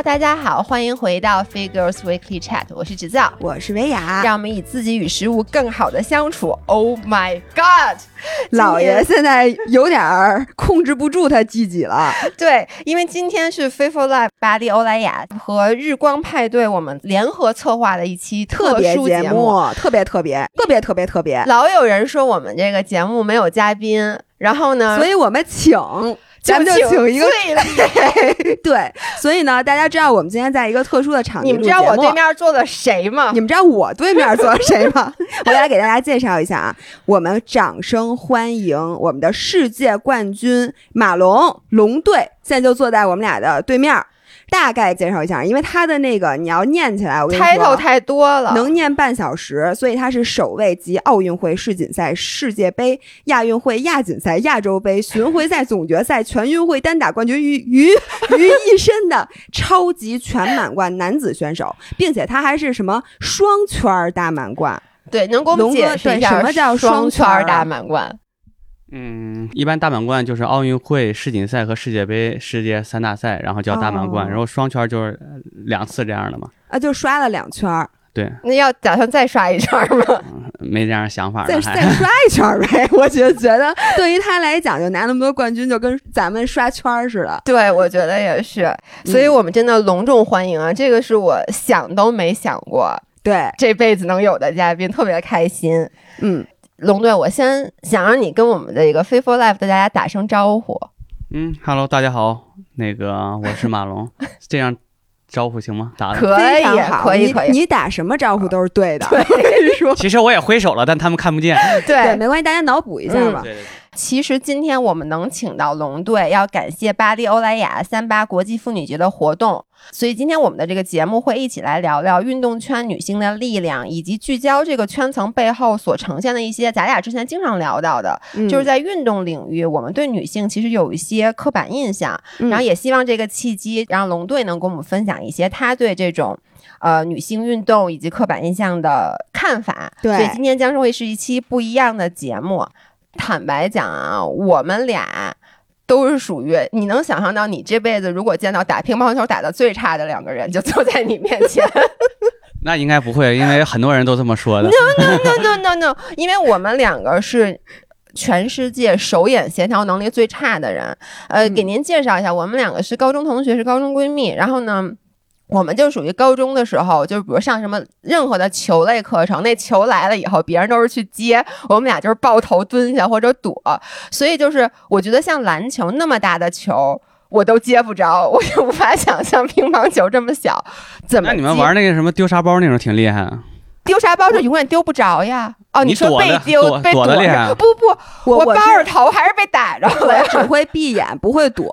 Hello，大家好，欢迎回到 Figures Weekly Chat，我是芷造，我是维雅，让我们以自己与食物更好的相处。Oh my God，老爷现在有点儿控制不住他自己了。对，因为今天是 Faithful Life 巴黎欧莱雅和日光派对我们联合策划的一期特别节目，特别特别特别特别特别。老有人说我们这个节目没有嘉宾，然后呢，所以我们请。咱们就请一个 对，所以呢，大家知道我们今天在一个特殊的场地你们知道我对面坐的谁吗？你们知道我对面坐的谁吗？我来给大家介绍一下啊，我们掌声欢迎我们的世界冠军马龙龙队，现在就坐在我们俩的对面。大概介绍一下，因为他的那个你要念起来，我跟你说，太多了，能念半小时，所以他是首位集奥运会、世锦赛、世界杯、亚运会、亚锦赛、亚洲杯、巡回赛、总决赛、全运会单打冠军于于 于一身的超级全满贯男子选手，并且他还是什么双圈大满贯？对，能给我们解释一下什么叫双圈大满贯？嗯，一般大满贯就是奥运会、世锦赛和世界杯世界三大赛，然后叫大满贯。然后双圈就是两次这样的嘛。啊，就刷了两圈。对。那要打算再刷一圈吗？没这样想法。再再刷一圈呗，我就觉得对于他来讲，就拿那么多冠军，就跟咱们刷圈似的。对，我觉得也是。所以我们真的隆重欢迎啊！这个是我想都没想过，对这辈子能有的嘉宾，特别开心。嗯。龙队，我先想让你跟我们的一个 Faithful Life 的大家打声招呼。嗯，Hello，大家好，那个我是马龙，这样招呼行吗？打可以，可以，可以。你打什么招呼都是对的。对，说。其实我也挥手了，但他们看不见。对，没关系，大家脑补一下吧。其实今天我们能请到龙队，要感谢巴黎欧莱雅三八国际妇女节的活动。所以今天我们的这个节目会一起来聊聊运动圈女性的力量，以及聚焦这个圈层背后所呈现的一些咱俩之前经常聊到的，就是在运动领域，我们对女性其实有一些刻板印象。然后也希望这个契机让龙队能跟我们分享一些他对这种呃女性运动以及刻板印象的看法。对，所以今天将会是一期不一样的节目。坦白讲啊，我们俩。都是属于你能想象到，你这辈子如果见到打乒乓球打的最差的两个人，就坐在你面前。那应该不会，因为很多人都这么说的。No no no no no no，因为我们两个是全世界手眼协调能力最差的人。呃，给您介绍一下，我们两个是高中同学，是高中闺蜜。然后呢？我们就属于高中的时候，就比如上什么任何的球类课程，那球来了以后，别人都是去接，我们俩就是抱头蹲下或者躲。所以就是我觉得像篮球那么大的球，我都接不着，我就无法想象乒乓球这么小怎么。那你们玩那个什么丢沙包那种挺厉害啊。丢沙包就永远丢不着呀！哦，你说被丢被躲的不不，我包着头还是被逮着了。只会闭眼，不会躲。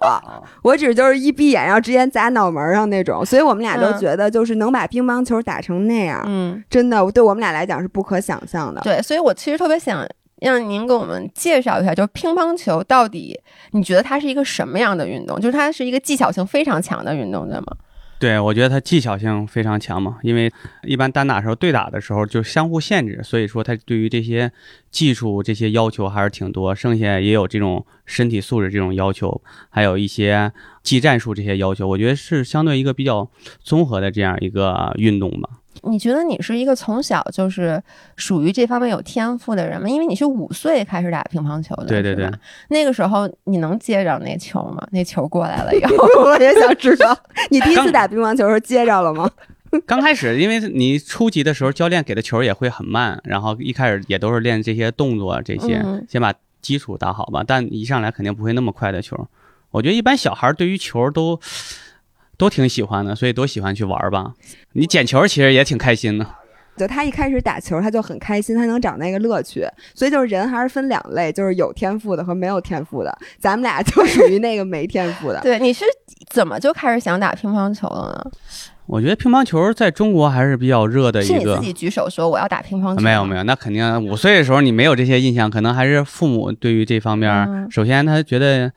我只就是一闭眼，然后直接砸脑门上那种。所以我们俩都觉得，就是能把乒乓球打成那样，嗯，真的对我们俩来讲是不可想象的。对，所以我其实特别想让您给我们介绍一下，就是乒乓球到底你觉得它是一个什么样的运动？就是它是一个技巧性非常强的运动，对吗？对，我觉得它技巧性非常强嘛，因为一般单打时候对打的时候就相互限制，所以说它对于这些技术这些要求还是挺多，剩下也有这种身体素质这种要求，还有一些技战术这些要求，我觉得是相对一个比较综合的这样一个运动吧。你觉得你是一个从小就是属于这方面有天赋的人吗？因为你是五岁开始打乒乓球的，对对对。那个时候你能接着那球吗？那球过来了以后，我也想知道，你第一次打乒乓球时接着了吗？刚开始，因为你初级的时候，教练给的球也会很慢，然后一开始也都是练这些动作，这些先把基础打好吧。但一上来肯定不会那么快的球。我觉得一般小孩对于球都。都挺喜欢的，所以都喜欢去玩吧。你捡球其实也挺开心的。就他一开始打球，他就很开心，他能找那个乐趣。所以就是人还是分两类，就是有天赋的和没有天赋的。咱们俩就属于那个没天赋的。对，你是怎么就开始想打乒乓球了呢？我觉得乒乓球在中国还是比较热的一个。是你自己举手说我要打乒乓球？没有没有，那肯定五岁的时候你没有这些印象，可能还是父母对于这方面，首先他觉得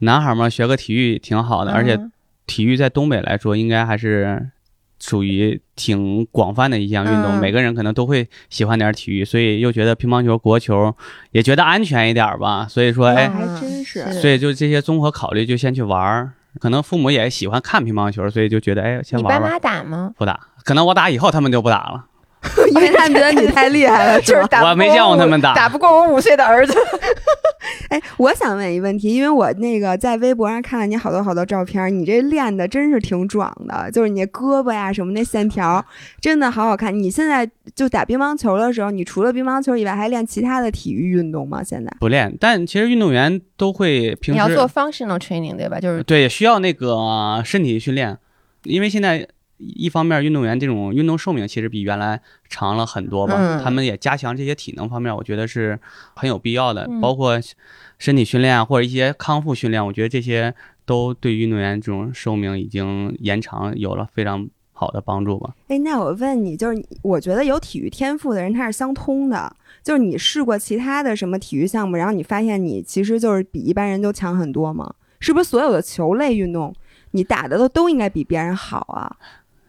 男孩嘛学个体育挺好的，而且。体育在东北来说，应该还是属于挺广泛的一项运动，每个人可能都会喜欢点体育，所以又觉得乒乓球国球也觉得安全一点吧，所以说，哎，还真是，所以就这些综合考虑，就先去玩儿，可能父母也喜欢看乒乓球，所以就觉得哎，先玩玩。你爸妈打吗？不打，可能我打以后他们就不打了。因为他们觉得你太厉害了，是吧？就是打不我没见过他们打打不过我五岁的儿子。哎，我想问一个问题，因为我那个在微博上看了你好多好多照片，你这练的真是挺壮的，就是你胳膊呀什么那线条，真的好好看。你现在就打乒乓球的时候，你除了乒乓球以外，还练其他的体育运动吗？现在？不练，但其实运动员都会平时你要做 functional training 对吧？就是对需要那个身体训练，因为现在一方面运动员这种运动寿命其实比原来长了很多吧，嗯他们也加强这些体能方面，我觉得是很有必要的，嗯包括身体训练啊或者一些康复训练，我觉得这些都对于运动员这种寿命已经延长有了非常好的帮助吧。哎，那我问你，就是我觉得有体育天赋的人他是相通的，就是你试过其他的什么体育项目，然后你发现你其实就是比一般人都强很多吗？是不是所有的球类运动你打的都都应该比别人好啊？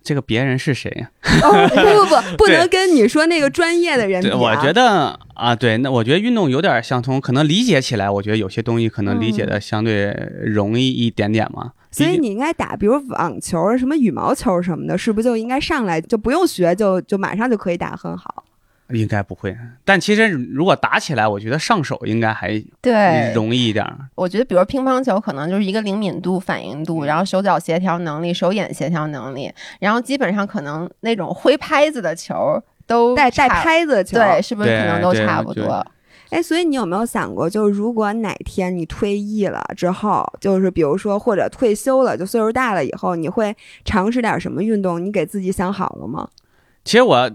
这个别人是谁呀？哦，不不不，不能跟你说那个专业的人比、对，啊。我觉得啊，对，那我觉得运动有点相通，可能理解起来，我觉得有些东西可能理解的相对容易一点点嘛。所以你应该打，比如网球、什么羽毛球什么的，是不是就应该上来就不用学，就就马上就可以打很好？应该不会，但其实如果打起来，我觉得上手应该还对，容易一点儿。我觉得比如乒乓球可能就是一个灵敏度、反应度，然后手脚协调能力、手眼协调能力，然后基本上可能那种挥拍子的球都带带拍子的球，对，是不是可能都差不多？哎，所以你有没有想过，就是如果哪天你退役了之后，就是比如说或者退休了，就岁数大了以后，你会尝试点什么运动？你给自己想好了吗？其实我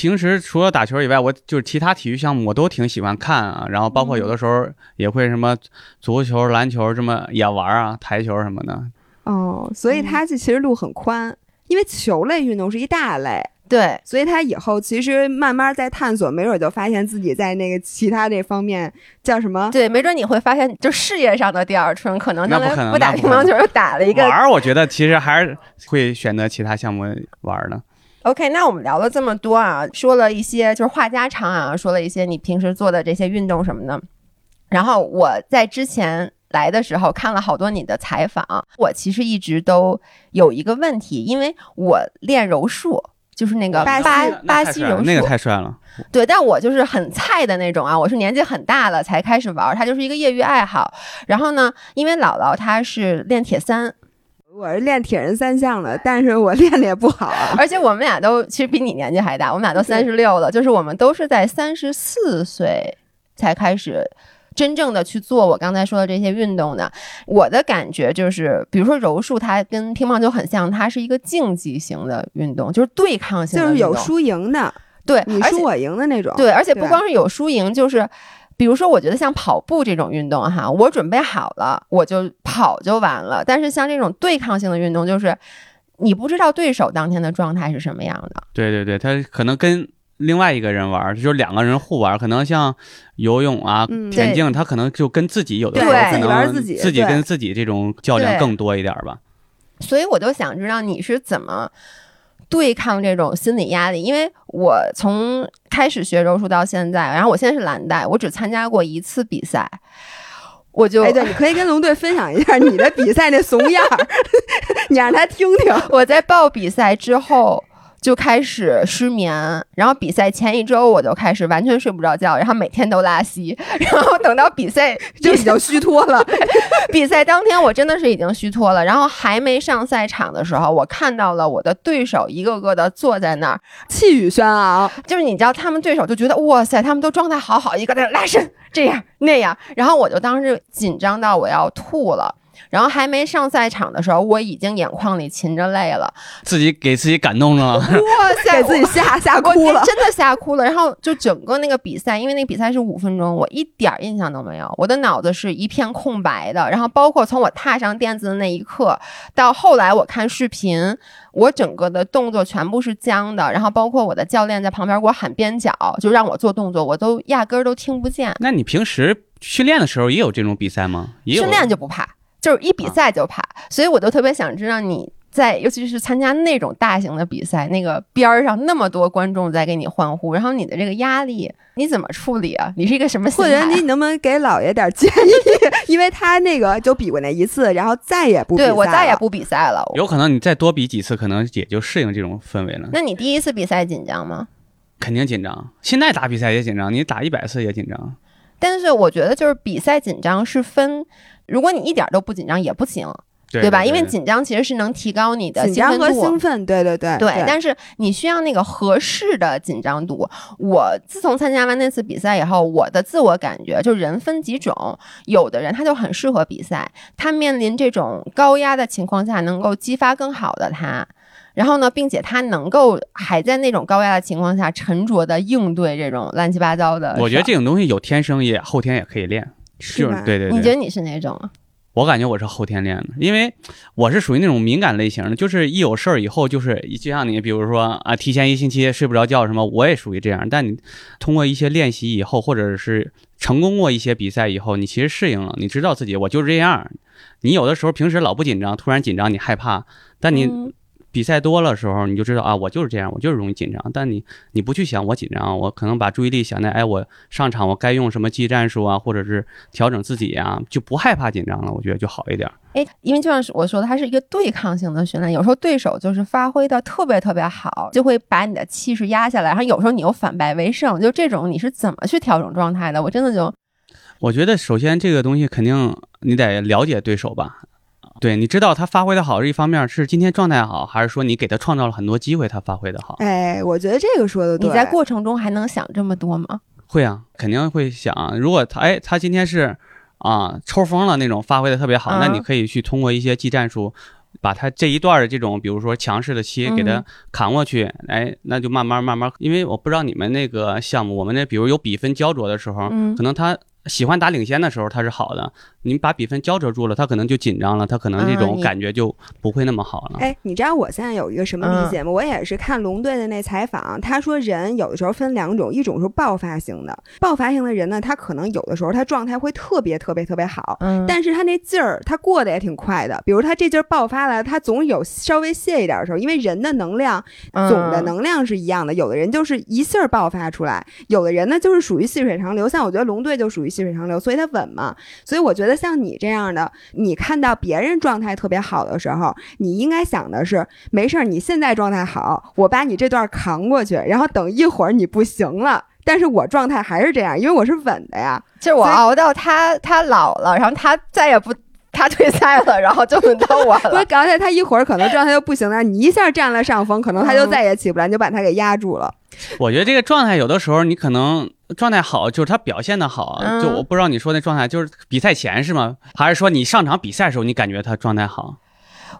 平时除了打球以外，我就是其他体育项目我都挺喜欢看啊，然后包括有的时候也会什么足球、篮球这么也玩啊，台球什么的。哦，所以它这其实路很宽，因为球类运动是一大类，对，所以他以后其实慢慢在探索，没准就发现自己在那个其他这方面叫什么？对，没准你会发现，就事业上的第二春，可能将来不打乒乓球，又打了一个玩儿，我觉得其实还是会选择其他项目玩儿的。OK，那我们聊了这么多啊，说了一些就是话家常啊，说了一些你平时做的这些运动什么的。然后我在之前来的时候看了好多你的采访，我其实一直都有一个问题，因为我练柔术。就是那个巴巴西巴西柔术，那个太帅了。对，但我就是很菜的那种啊，我是年纪很大了才开始玩，它就是一个业余爱好。然后呢，因为姥姥她是练铁三，我是练铁人三项的，但是我练的也不好啊。而且我们俩都其实比你年纪还大，我们俩都三十六了，就是我们都是在三十四岁才开始真正的去做我刚才说的这些运动的。我的感觉就是，比如说柔术，它跟乒乓球很像，它是一个竞技型的运动，就是对抗性的就是有输赢的，对，你输我赢的那种。对，而且不光是有输赢，就是比如说，我觉得像跑步这种运动哈，我准备好了，我就跑就完了。但是像这种对抗性的运动，就是你不知道对手当天的状态是什么样的。对对对，他可能跟另外一个人玩儿，就是两个人互玩儿，可能像游泳啊、嗯田径，他可能就跟自己有的对时候可能自己自己跟自己这种较量更多一点儿吧。所以我就想知道你是怎么对抗这种心理压力，因为我从开始学柔术到现在，然后我现在是蓝带，我只参加过一次比赛，我就哎，对，你可以跟龙队分享一下你的比赛那怂样儿，你让他听听。我在报比赛之后就开始失眠，然后比赛前一周我就开始完全睡不着觉，然后每天都拉稀，然后等到比赛 就已经虚脱了，比赛当天我真的是已经虚脱了，然后还没上赛场的时候，我看到了我的对手一个个的坐在那儿，气宇轩昂。就是你知道他们对手就觉得哇塞，他们都状态好好，一个在那拉伸这样那样，然后我就当时紧张到我要吐了。然后还没上赛场的时候，我已经眼眶里噙着泪了。自己给自己感动了，哇塞，给自己吓吓我哭了。真的吓哭了。然后就整个那个比赛，因为那个比赛是五分钟，我一点儿印象都没有，我的脑子是一片空白的。然后包括从我踏上垫子的那一刻，到后来我看视频，我整个的动作全部是僵的。然后包括我的教练在旁边给我喊边角，就让我做动作，我都压根儿都听不见。那你平时训练的时候也有这种比赛吗？也有训练就不怕，就是一比赛就怕，所以我就特别想知道你在尤其是参加那种大型的比赛，那个边儿上那么多观众在给你欢呼，然后你的这个压力你怎么处理啊？你是一个什么心或者？你能不能给姥爷点建议？因为他那个就比过那一次，然后再也不比对我再也不比赛了。有可能你再多比几次，可能也就适应这种氛围了。那你第一次比赛紧张吗？肯定紧张，现在打比赛也紧张，你打一百次也紧张。但是我觉得就是比赛紧张是分，如果你一点都不紧张也不行，对吧？因为紧张其实是能提高你的紧张和兴奋度。兴奋，对对对对，但是你需要那个合适的紧张度。我自从参加完那次比赛以后，我的自我感觉就人分几种，有的人他就很适合比赛，他面临这种高压的情况下，能够激发更好的他。然后呢，并且他能够还在那种高压的情况下沉着的应对这种乱七八糟的。我觉得这种东西有天生也后天也可以练，就是吧对对对。你觉得你是哪种啊？我感觉我是后天练的，因为我是属于那种敏感类型的，就是一有事儿以后，就是就像你，比如说啊，提前一星期睡不着觉什么，我也属于这样。但你通过一些练习以后，或者是成功过一些比赛以后，你其实适应了，你知道自己我就是这样。你有的时候平时老不紧张，突然紧张，你害怕，但你。嗯比赛多了时候，你就知道啊，我就是这样，我就是容易紧张。但你你不去想我紧张，我可能把注意力想在哎，我上场我该用什么技战术啊，或者是调整自己啊、就不害怕紧张了。我觉得就好一点。哎，因为就像是我说的，它是一个对抗性的训练，有时候对手就是发挥的特别特别好，就会把你的气势压下来，然后有时候你又反败为胜，就这种你是怎么去调整状态的？我真的就我觉得首先这个东西肯定你得了解对手吧。对，你知道他发挥的好是一方面，是今天状态好，还是说你给他创造了很多机会，他发挥的好？哎，我觉得这个说的对。你在过程中还能想这么多吗？会啊，肯定会想。如果他哎，他今天是啊抽风了那种发挥的特别好，嗯那你可以去通过一些技战术，把他这一段的这种，比如说强势的期给他嗯扛过去，哎，那就慢慢慢慢，因为我不知道你们那个项目，我们那比如有比分焦灼的时候，嗯可能他。喜欢打领先的时候，他是好的。你把比分焦灼住了，他可能就紧张了，他可能这嗯你种感觉就不会那么好了。哎，你知道我现在有一个什么理解吗？我也是看龙队的那采访，他说人有的时候分两种，一种是爆发型的，爆发型的人呢，他可能有的时候他状态会特别特别特别好，嗯，但是他那劲儿他过得也挺快的。比如他这劲儿爆发了，他总有稍微泄一点的时候，因为人的能量总的嗯能量是一样的，有的人就是一气儿爆发出来，有的人呢就是属于细水长流。像我觉得龙队就属于细水长流，所以他稳嘛。所以我觉得像你这样的，你看到别人状态特别好的时候，你应该想的是，没事儿，你现在状态好，我把你这段扛过去，然后等一会儿你不行了。但是我状态还是这样，因为我是稳的呀。就是我熬到他他老了，然后他再也不他退赛了，然后就轮到我我了。刚才他一会儿可能状态就不行了，你一下占了上风，可能他就嗯再也起不来，你就把他给压住了。我觉得这个状态有的时候你可能状态好，就是他表现的好，嗯就我不知道你说那状态就是比赛前是吗？还是说你上场比赛的时候你感觉他状态好？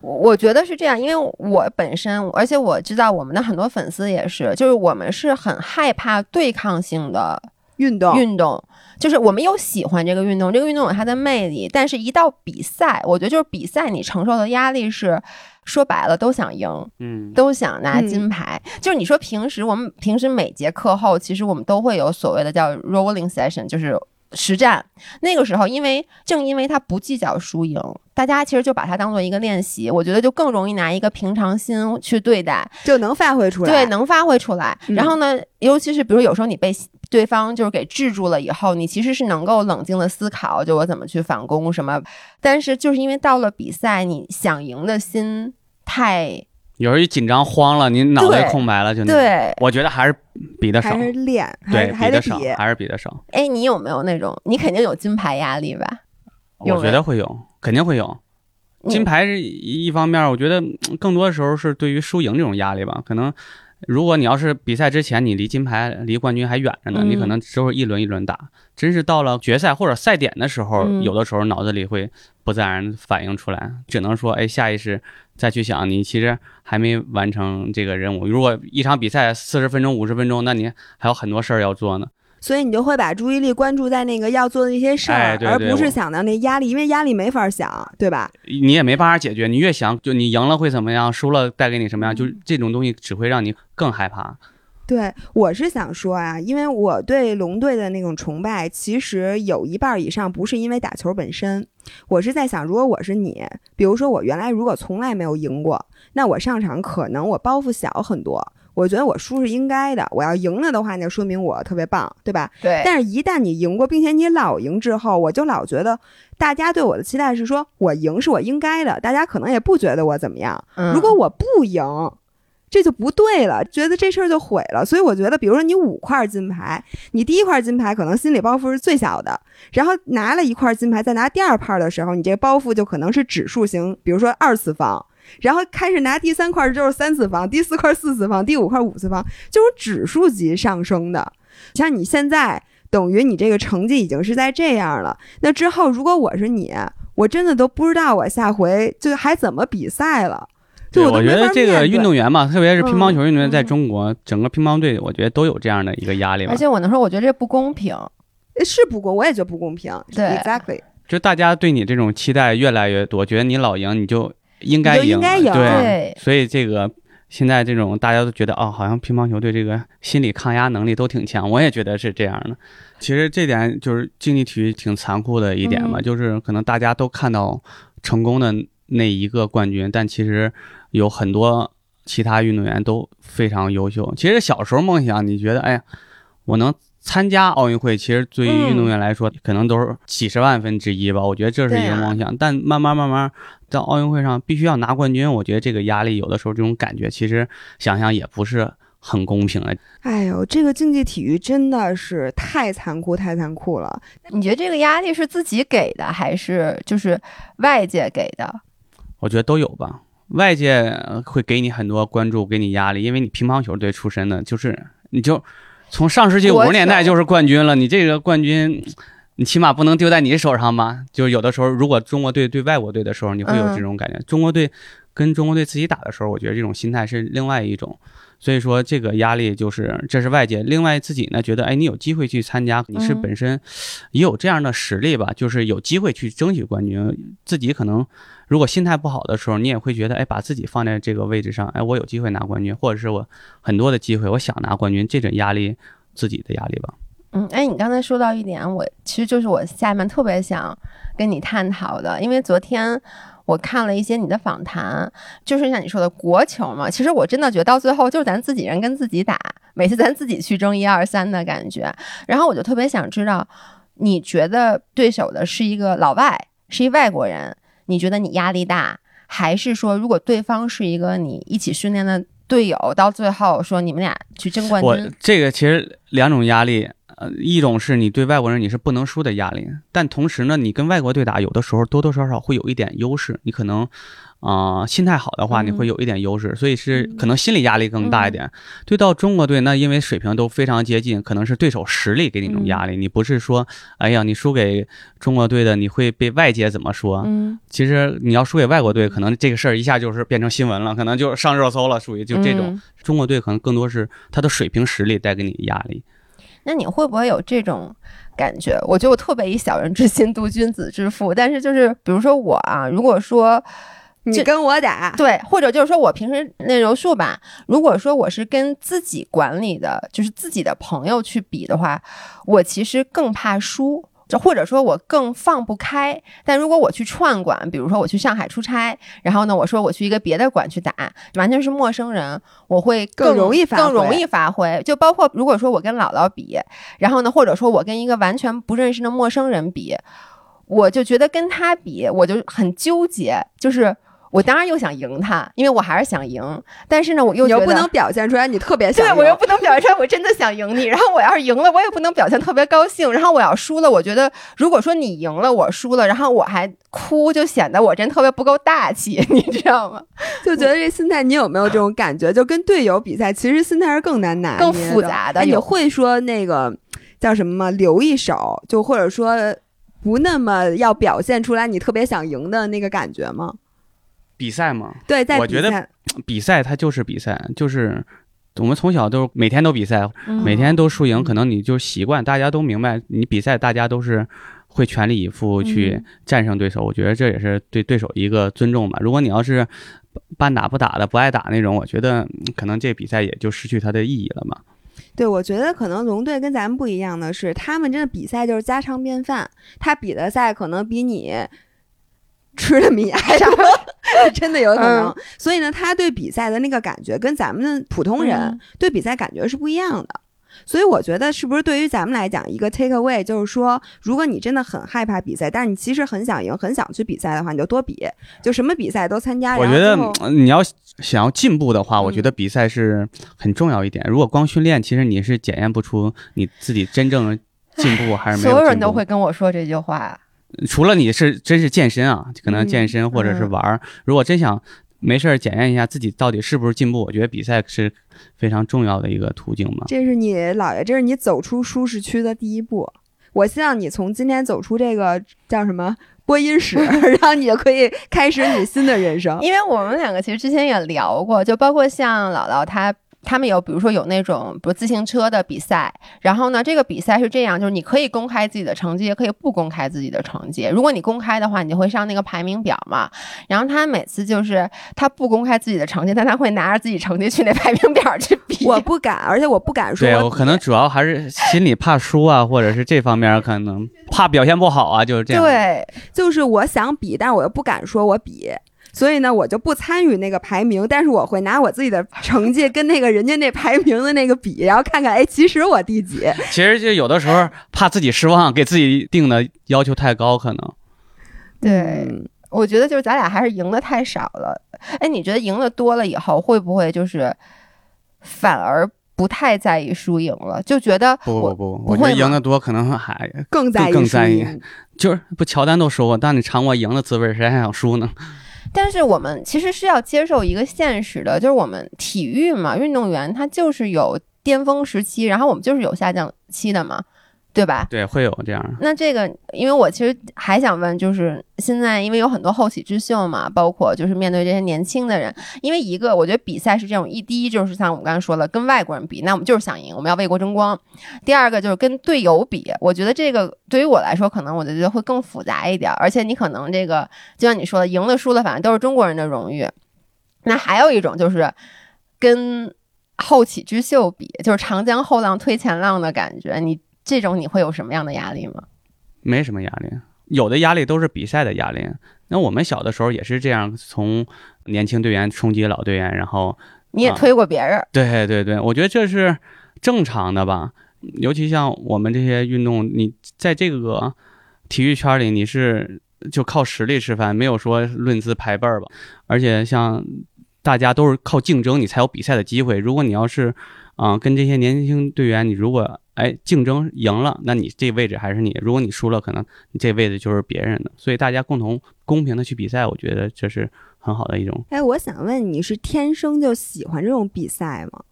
我我觉得是这样，因为我本身，而且我知道我们的很多粉丝也是，就是我们是很害怕对抗性的运动，运动，就是我们有喜欢这个运动，这个运动有它的魅力，但是一到比赛，我觉得就是比赛你承受的压力是。说白了，都想赢，嗯，都想拿嗯金牌。就是你说平时我们平时每节课后，其实我们都会有所谓的叫 rolling session，就是实战。那个时候，因为正因为它不计较输赢，大家其实就把它当做一个练习，我觉得就更容易拿一个平常心去对待，就能发挥出来。对，能发挥出来。嗯然后呢，尤其是比如有时候你被对方就是给制住了以后，你其实是能够冷静的思考，就我怎么去反攻什么。但是就是因为到了比赛，你想赢的心太有时候一紧张慌了，你脑袋空白了就那种。对。我觉得还是比的少还，是练，还对，是还得的少，还是比的少。哎，你有没有那种？你肯定有金牌压力吧？我觉得会有，肯定会有。金嗯牌是一一方面，我觉得嗯更多的时候是对于输赢这种压力吧。可能如果你要是比赛之前你离金牌、离冠军还远着呢，嗯你可能只会一轮一轮打。真是到了决赛或者赛点的时候，嗯有的时候脑子里会不自然反应出来，只能说哎下意识再去想，你其实还没完成这个任务。如果一场比赛四十分钟、五十分钟，那你还有很多事儿要做呢。所以你就会把注意力关注在那个要做的那些事儿，而不是想到那压力，因为压力没法想，对吧？你也没办法解决，你越想就你赢了会怎么样，输了带给你什么样，就这种东西只会让你更害怕。对，我是想说啊，因为我对龙队的那种崇拜，其实有一半以上不是因为打球本身，我是在想，如果我是你，比如说我原来如果从来没有赢过，那我上场可能我包袱小很多。我觉得我输是应该的，我要赢了的话，那说明我特别棒，对吧？对。但是，一旦你赢过，并且你老赢之后，我就老觉得大家对我的期待是说我赢是我应该的，大家可能也不觉得我怎么样。如果我不赢，这就不对了，觉得这事儿就毁了。所以我觉得，比如说你五块金牌，你第一块金牌可能心理包袱是最小的，然后拿了一块金牌，再拿第二块的时候，你这个包袱就可能是指数型，比如说二次方。然后开始拿第三块就是三次方，第四块四次方，第五块五次方，就是指数级上升的。像你现在等于你这个成绩已经是在这样了，那之后如果我是你，我真的都不知道我下回就还怎么比赛了。对，我觉得这个运动员嘛，特别是乒乓球运动员，在中国整个乒乓队，我觉得都有这样的一个压力。而且我能说，我觉得这不公平，是不公，我也觉得不公平。对，exactly，就大家对你这种期待越来越多，觉得你老赢你就。应该赢，对，所以这个现在这种大家都觉得哦，好像乒乓球队这个心理抗压能力都挺强，我也觉得是这样的。其实这点就是竞技体育挺残酷的一点嘛，就是可能大家都看到成功的那一个冠军，但其实有很多其他运动员都非常优秀。其实小时候梦想，你觉得哎呀，我能。参加奥运会，其实对于运动员来说，可能都是几十万分之一吧。我觉得这是一个梦想，但慢慢慢慢到奥运会上必须要拿冠军，我觉得这个压力有的时候这种感觉，其实想想也不是很公平的。哎呦，这个竞技体育真的是太残酷，太残酷了。你觉得这个压力是自己给的，还是就是外界给的？我觉得都有吧。外界会给你很多关注，给你压力，因为你乒乓球队出身的，就是你就。从上世纪五十年代就是冠军了，你这个冠军，你起码不能丢在你手上吧？就是有的时候，如果中国队对外国队的时候，你会有这种感觉。中国队跟中国队自己打的时候，我觉得这种心态是另外一种。所以说，这个压力就是这是外界。另外自己呢，觉得哎，你有机会去参加，你是本身也有这样的实力吧？就是有机会去争取冠军。自己可能如果心态不好的时候，你也会觉得哎，把自己放在这个位置上，哎，我有机会拿冠军，或者是我很多的机会，我想拿冠军，这种压力，自己的压力吧。嗯，哎，你刚才说到一点，我其实就是我下面特别想跟你探讨的，因为昨天。我看了一些你的访谈，就是像你说的国球嘛，其实我真的觉得到最后就是咱自己人跟自己打，每次咱自己去争一二三的感觉。然后我就特别想知道，你觉得对手的是一个老外，是一外国人，你觉得你压力大，还是说如果对方是一个你一起训练的队友，到最后说你们俩去争冠军？我这个其实两种压力。呃，一种是你对外国人你是不能输的压力，但同时呢，你跟外国队打，有的时候多多少少会有一点优势。你可能，啊，心态好的话，你会有一点优势，所以是可能心理压力更大一点。对到中国队，那因为水平都非常接近，可能是对手实力给你一种压力。你不是说，哎呀，你输给中国队的，你会被外界怎么说？嗯，其实你要输给外国队，可能这个事儿一下就是变成新闻了，可能就上热搜了，属于就这种。中国队可能更多是他的水平实力带给你压力。那你会不会有这种感觉？我觉得我特别以小人之心度君子之腹，但是就是比如说我啊，如果说你跟我打，对，或者就是说我平时那柔术吧，如果说我是跟自己管理的，就是自己的朋友去比的话，我其实更怕输。就或者说我更放不开，但如果我去串馆，比如说我去上海出差，然后呢，我说我去一个别的馆去打，完全是陌生人，我会更容易更容易发挥。就包括如果说我跟姥姥比，然后呢，或者说我跟一个完全不认识的陌生人比，我就觉得跟他比，我就很纠结，就是。我当然又想赢他，因为我还是想赢。但是呢，我又又不能表现出来你特别想。对我又不能表现出来我真的想赢你。然后我要是赢了，我也不能表现特别高兴。然后我要输了，我觉得如果说你赢了，我输了，然后我还哭，就显得我真特别不够大气，你知道吗？就觉得这心态，你有没有这种感觉？就跟队友比赛，其实心态是更难拿、更复杂的。你会说那个叫什么吗？留一手，就或者说不那么要表现出来你特别想赢的那个感觉吗？比赛嘛，对，在我觉得比赛它就是比赛，就是我们从小都每天都比赛，每天都输赢，可能你就习惯，大家都明白，你比赛大家都是会全力以赴去战胜对手。我觉得这也是对对手一个尊重吧。如果你要是半打不打的不爱打那种，我觉得可能这比赛也就失去它的意义了嘛。对，我觉得可能龙队跟咱们不一样的是，他们真的比赛就是家常便饭，他比的赛可能比你吃的米还多，真的有可能。所以呢，他对比赛的那个感觉跟咱们的普通人嗯对比赛感觉是不一样的。所以我觉得，是不是对于咱们来讲，一个 take away 就是说，如果你真的很害怕比赛，但是你其实很想赢、很想去比赛的话，你就多比，就什么比赛都参加。我觉得你要想要进步的话，我嗯觉得比赛是很重要一点。如果光训练，其实你是检验不出你自己真正进步还是没有进步。所有人都会跟我说这句话。除了你是真是健身啊，可能健身或者是嗯玩儿。如果真想没事儿检验一下自己到底是不是进步，我觉得比赛是非常重要的一个途径嘛。这是你姥爷，这是你走出舒适区的第一步。我希望你从今天走出这个叫什么播音室，然后你就可以开始你新的人生。因为我们两个其实之前也聊过，就包括像姥姥她。他们有，比如说有那种，比如自行车的比赛，然后呢，这个比赛是这样，就是你可以公开自己的成绩，也可以不公开自己的成绩。如果你公开的话，你就会上那个排名表嘛。然后他每次就是他不公开自己的成绩，但他会拿着自己成绩去那排名表 去比。我不敢，而且我不敢说对，我我可能主要还是心里怕输啊，或者是这方面可能怕表现不好啊，就是这样。对，就是我想比，但是我又不敢说我比，所以呢，我就不参与那个排名，但是我会拿我自己的成绩跟那个人家那排名的那个比，然后看看，哎，其实我第几。其实就有的时候怕自己失望，给自己定的要求太高，可能。对嗯我觉得就是咱俩还是赢的太少了。哎，你觉得赢的多了以后，会不会就是反而不太在意输赢了？就觉得不不不，我觉得赢得多可能还更在意更在意就是不乔丹都说过，当你尝过赢的滋味，谁还想输呢？但是我们其实是要接受一个现实的，就是我们体育嘛，运动员他就是有巅峰时期，然后我们就是有下降期的嘛，对吧？对，会有这样。那这个，因为我其实还想问，就是现在因为有很多后起之秀嘛，包括就是面对这些年轻的人，因为一个我觉得比赛是这种一第一就是像我们刚才说了，跟外国人比，那我们就是想赢，我们要为国争光；第二个就是跟队友比，我觉得这个对于我来说，可能我就觉得会更复杂一点，而且你可能这个就像你说的，赢了输了，反正都是中国人的荣誉。那还有一种就是跟后起之秀比，就是长江后浪推前浪的感觉，你这种你会有什么样的压力吗？没什么压力，有的压力都是比赛的压力。那我们小的时候也是这样，从年轻队员冲击老队员，然后你也啊推过别人，对对对，我觉得这是正常的吧。尤其像我们这些运动，你在这个体育圈里，你是就靠实力吃饭，没有说论资排辈儿吧。而且像大家都是靠竞争，你才有比赛的机会。如果你要是啊、跟这些年轻队员，你如果哎竞争赢了，那你这位置还是你；如果你输了，可能你这位置就是别人的。所以大家共同公平的去比赛，我觉得这是很好的一种。哎，我想问你是天生就喜欢这种比赛吗？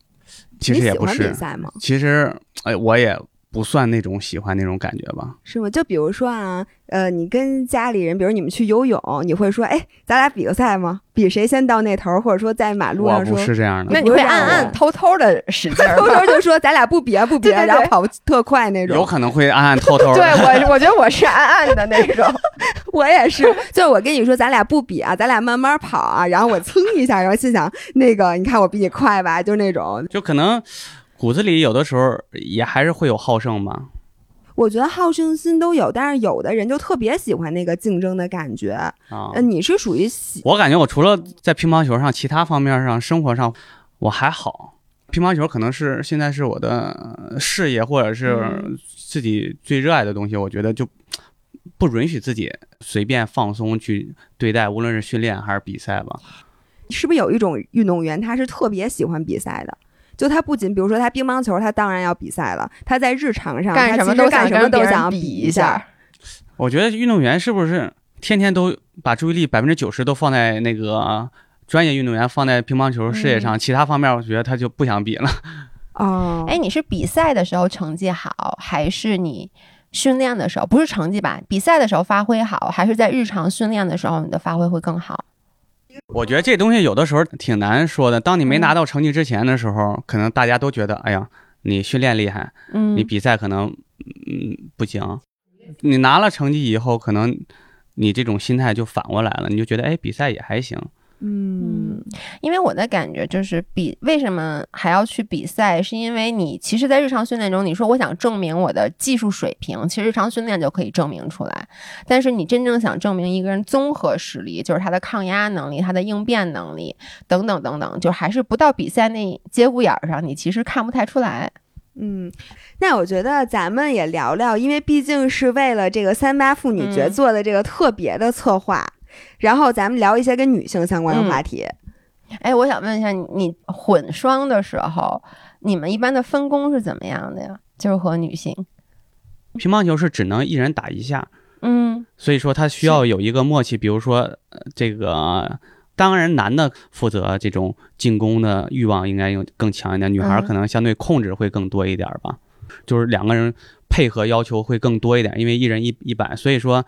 其实也不是比，赛吗？其实哎，我也不算那种喜欢那种感觉吧。是吗？就比如说啊，呃，你跟家里人，比如你们去游泳，你会说，哎，咱俩比个赛吗？比谁先到那头儿，或者说在马路我不上说，是这样的，那你会暗暗偷偷的使劲儿 偷偷就说咱俩不比啊，不比啊，对对对然后跑特快那种。有可能会暗暗偷偷对。我，我觉得我是暗暗的那种。我也是，就我跟你说，咱俩不比啊，咱俩慢慢跑啊，然后我蹭一下，然后心想那个，你看我比你快吧，就那种。就可能骨子里有的时候也还是会有好胜吧。我觉得好胜心都有，但是有的人就特别喜欢那个竞争的感觉。啊呃，，你是属于喜我感觉我除了在乒乓球上，其他方面上、生活上我还好。乒乓球可能是现在是我的呃事业，或者是嗯自己最热爱的东西，我觉得就不允许自己随便放松去对待，无论是训练还是比赛吧。是不是有一种运动员他是特别喜欢比赛的？就他不仅比如说他乒乓球，他当然要比赛了，他在日常上干什么都想干什么都跟别人比一一下。我觉得运动员是不是天天都把注意力百分之九十都放在那个专业运动员放在乒乓球事业上，其他方面我觉得他就不想比了。哦，哎，你是比赛的时候成绩好，还是你训练的时候？不是成绩吧？比赛的时候发挥好，还是在日常训练的时候你的发挥会更好？我觉得这东西有的时候挺难说的。当你没拿到成绩之前的时候，可能大家都觉得，哎呀，你训练厉害，嗯你比赛可能嗯不行。你拿了成绩以后，可能你这种心态就反过来了，你就觉得，哎，比赛也还行。嗯因为我的感觉就是比为什么还要去比赛，是因为你其实，在日常训练中，你说我想证明我的技术水平，其实日常训练就可以证明出来。但是你真正想证明一个人综合实力，就是他的抗压能力、他的应变能力等等等等，就还是不到比赛那节骨眼儿上，你其实看不太出来。嗯，那我觉得咱们也聊聊，因为毕竟是为了这个三八妇女节嗯做的这个特别的策划，然后咱们聊一些跟女性相关的话题。哎，我想问一下，你你混双的时候，你们一般的分工是怎么样的呀？就是和女性，乒乓球是只能一人打一下，嗯所以说他需要有一个默契，比如说呃这个。当然，男的负责这种进攻的欲望应该有更强一点，女孩可能相对控制会更多一点儿吧。就是两个人配合要求会更多一点，因为一人一一板，所以说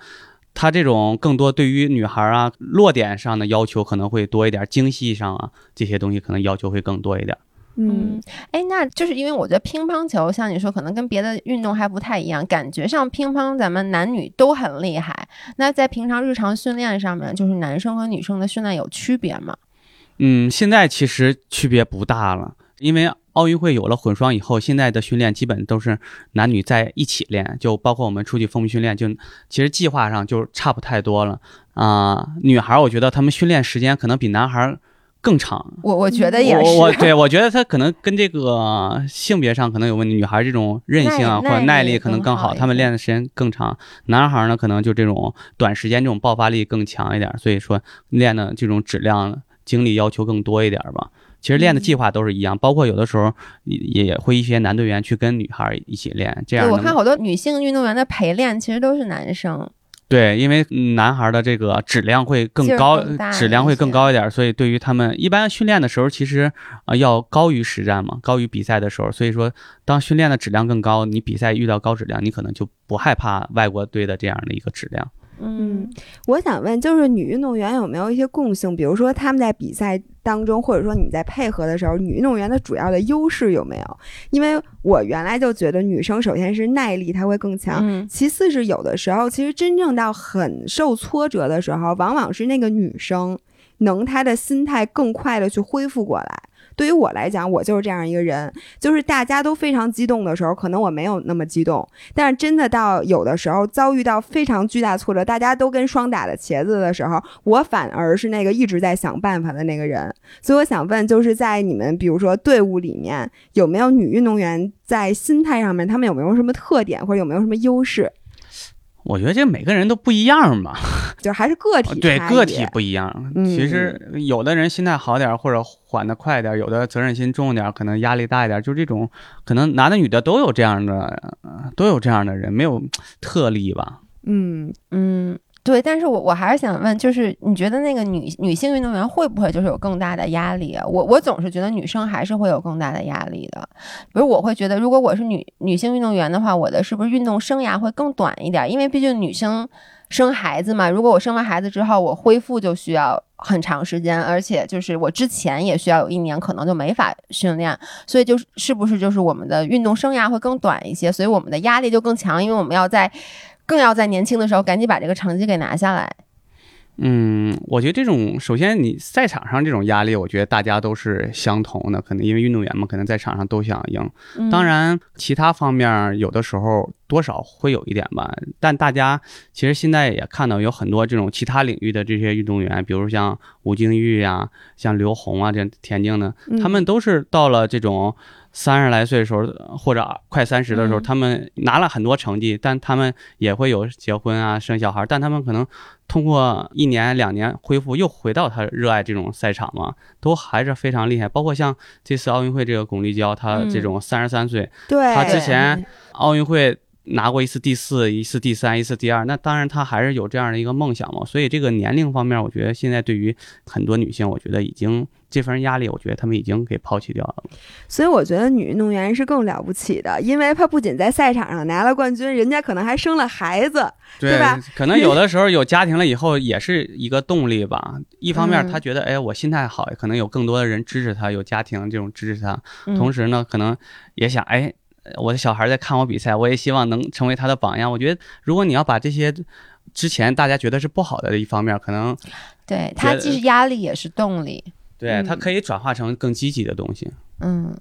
他这种更多对于女孩儿啊落点上的要求可能会多一点，精细上啊这些东西可能要求会更多一点。嗯，哎，那就是因为我觉得乒乓球，像你说，可能跟别的运动还不太一样，感觉上乒乓咱们男女都很厉害。那在平常日常训练上面，就是男生和女生的训练有区别吗？嗯，现在其实区别不大了，因为奥运会有了混双以后，现在的训练基本都是男女在一起练，就包括我们出去封闭训练，就其实计划上就差不太多了啊、女孩儿，我觉得她们训练时间可能比男孩儿更长。我我觉得也是。我我对我觉得他可能跟这个性别上可能有问题，女孩儿这种韧性啊或者耐力力可能更好，更好一点她们练的时间更长。男孩儿呢，可能就这种短时间这种爆发力更强一点，所以说练的这种质量、精力要求更多一点吧。其实练的计划都是一样，包括有的时候也也会一些男队员去跟女孩儿一起练，这样，我看好多女性运动员的陪练其实都是男生。对，因为嗯男孩儿的这个质量会更高更，质量会更高一点，所以对于他们一般训练的时候，其实啊、呃要高于实战嘛，高于比赛的时候，所以说当训练的质量更高，你比赛遇到高质量，你可能就不害怕外国队的这样的一个质量。嗯，我想问，就是女运动员有没有一些共性？比如说他们在比赛当中，或者说你们在配合的时候，女运动员的主要的优势有没有？因为我原来就觉得女生首先是耐力，她会更强。嗯其次是有的时候，其实真正到很受挫折的时候，往往是那个女生能她的心态更快的去恢复过来。对于我来讲，我就是这样一个人，就是大家都非常激动的时候，可能我没有那么激动，但是真的到有的时候遭遇到非常巨大挫折，大家都跟双打的茄子的时候，我反而是那个一直在想办法的那个人。所以我想问，就是在你们比如说队伍里面，有没有女运动员在心态上面，她们有没有什么特点，或者有没有什么优势？我觉得这每个人都不一样嘛，就还是个体哦对个体不一样。嗯其实有的人心态好点儿，或者缓得快点儿，有的责任心重点儿，可能压力大一点儿，就这种可能男的女的都有这样的，呃都有这样的人，没有特例吧。嗯，嗯，对，但是我我还是想问，就是你觉得那个女女性运动员会不会就是有更大的压力啊？我我总是觉得女生还是会有更大的压力的。比如我会觉得，如果我是女女性运动员的话，我的是不是运动生涯会更短一点？因为毕竟女生生孩子嘛，如果我生完孩子之后，我恢复就需要很长时间，而且就是我之前也需要有一年可能就没法训练，所以就是是不是就是我们的运动生涯会更短一些，所以我们的压力就更强，因为我们要在更要在年轻的时候赶紧把这个成绩给拿下来。嗯，我觉得这种首先你赛场上这种压力，我觉得大家都是相同的，可能因为运动员嘛，可能在场上都想赢。嗯当然，其他方面有的时候多少会有一点吧，但大家其实现在也看到有很多这种其他领域的这些运动员，比如像吴京玉呀、像刘虹啊，这田径的，嗯他们都是到了这种三十来岁的时候，或者快三十的时候，嗯。他们拿了很多成绩，但他们也会有结婚啊、生小孩，但他们可能通过一年两年恢复，又回到他热爱这种赛场嘛，都还是非常厉害。包括像这次奥运会这个巩立姣，她这种三十三岁，对，她之前奥运会拿过一次第四，一次第三，一次第二，那当然她还是有这样的一个梦想嘛。所以这个年龄方面，我觉得现在对于很多女性，我觉得已经这份压力，我觉得她们已经给抛弃掉了。所以我觉得女运动员是更了不起的，因为她不仅在赛场上拿了冠军，人家可能还生了孩子。对吧？可能有的时候有家庭了以后，也是一个动力吧。一方面，嗯她觉得，哎，我心态好，可能有更多的人支持她，有家庭这种支持她。嗯同时呢，可能也想，哎，我的小孩在看我比赛，我也希望能成为他的榜样。我觉得，如果你要把这些之前大家觉得是不好的一方面，可能对，他既是压力也是动力。对，他可以转化成更积极的东西。嗯，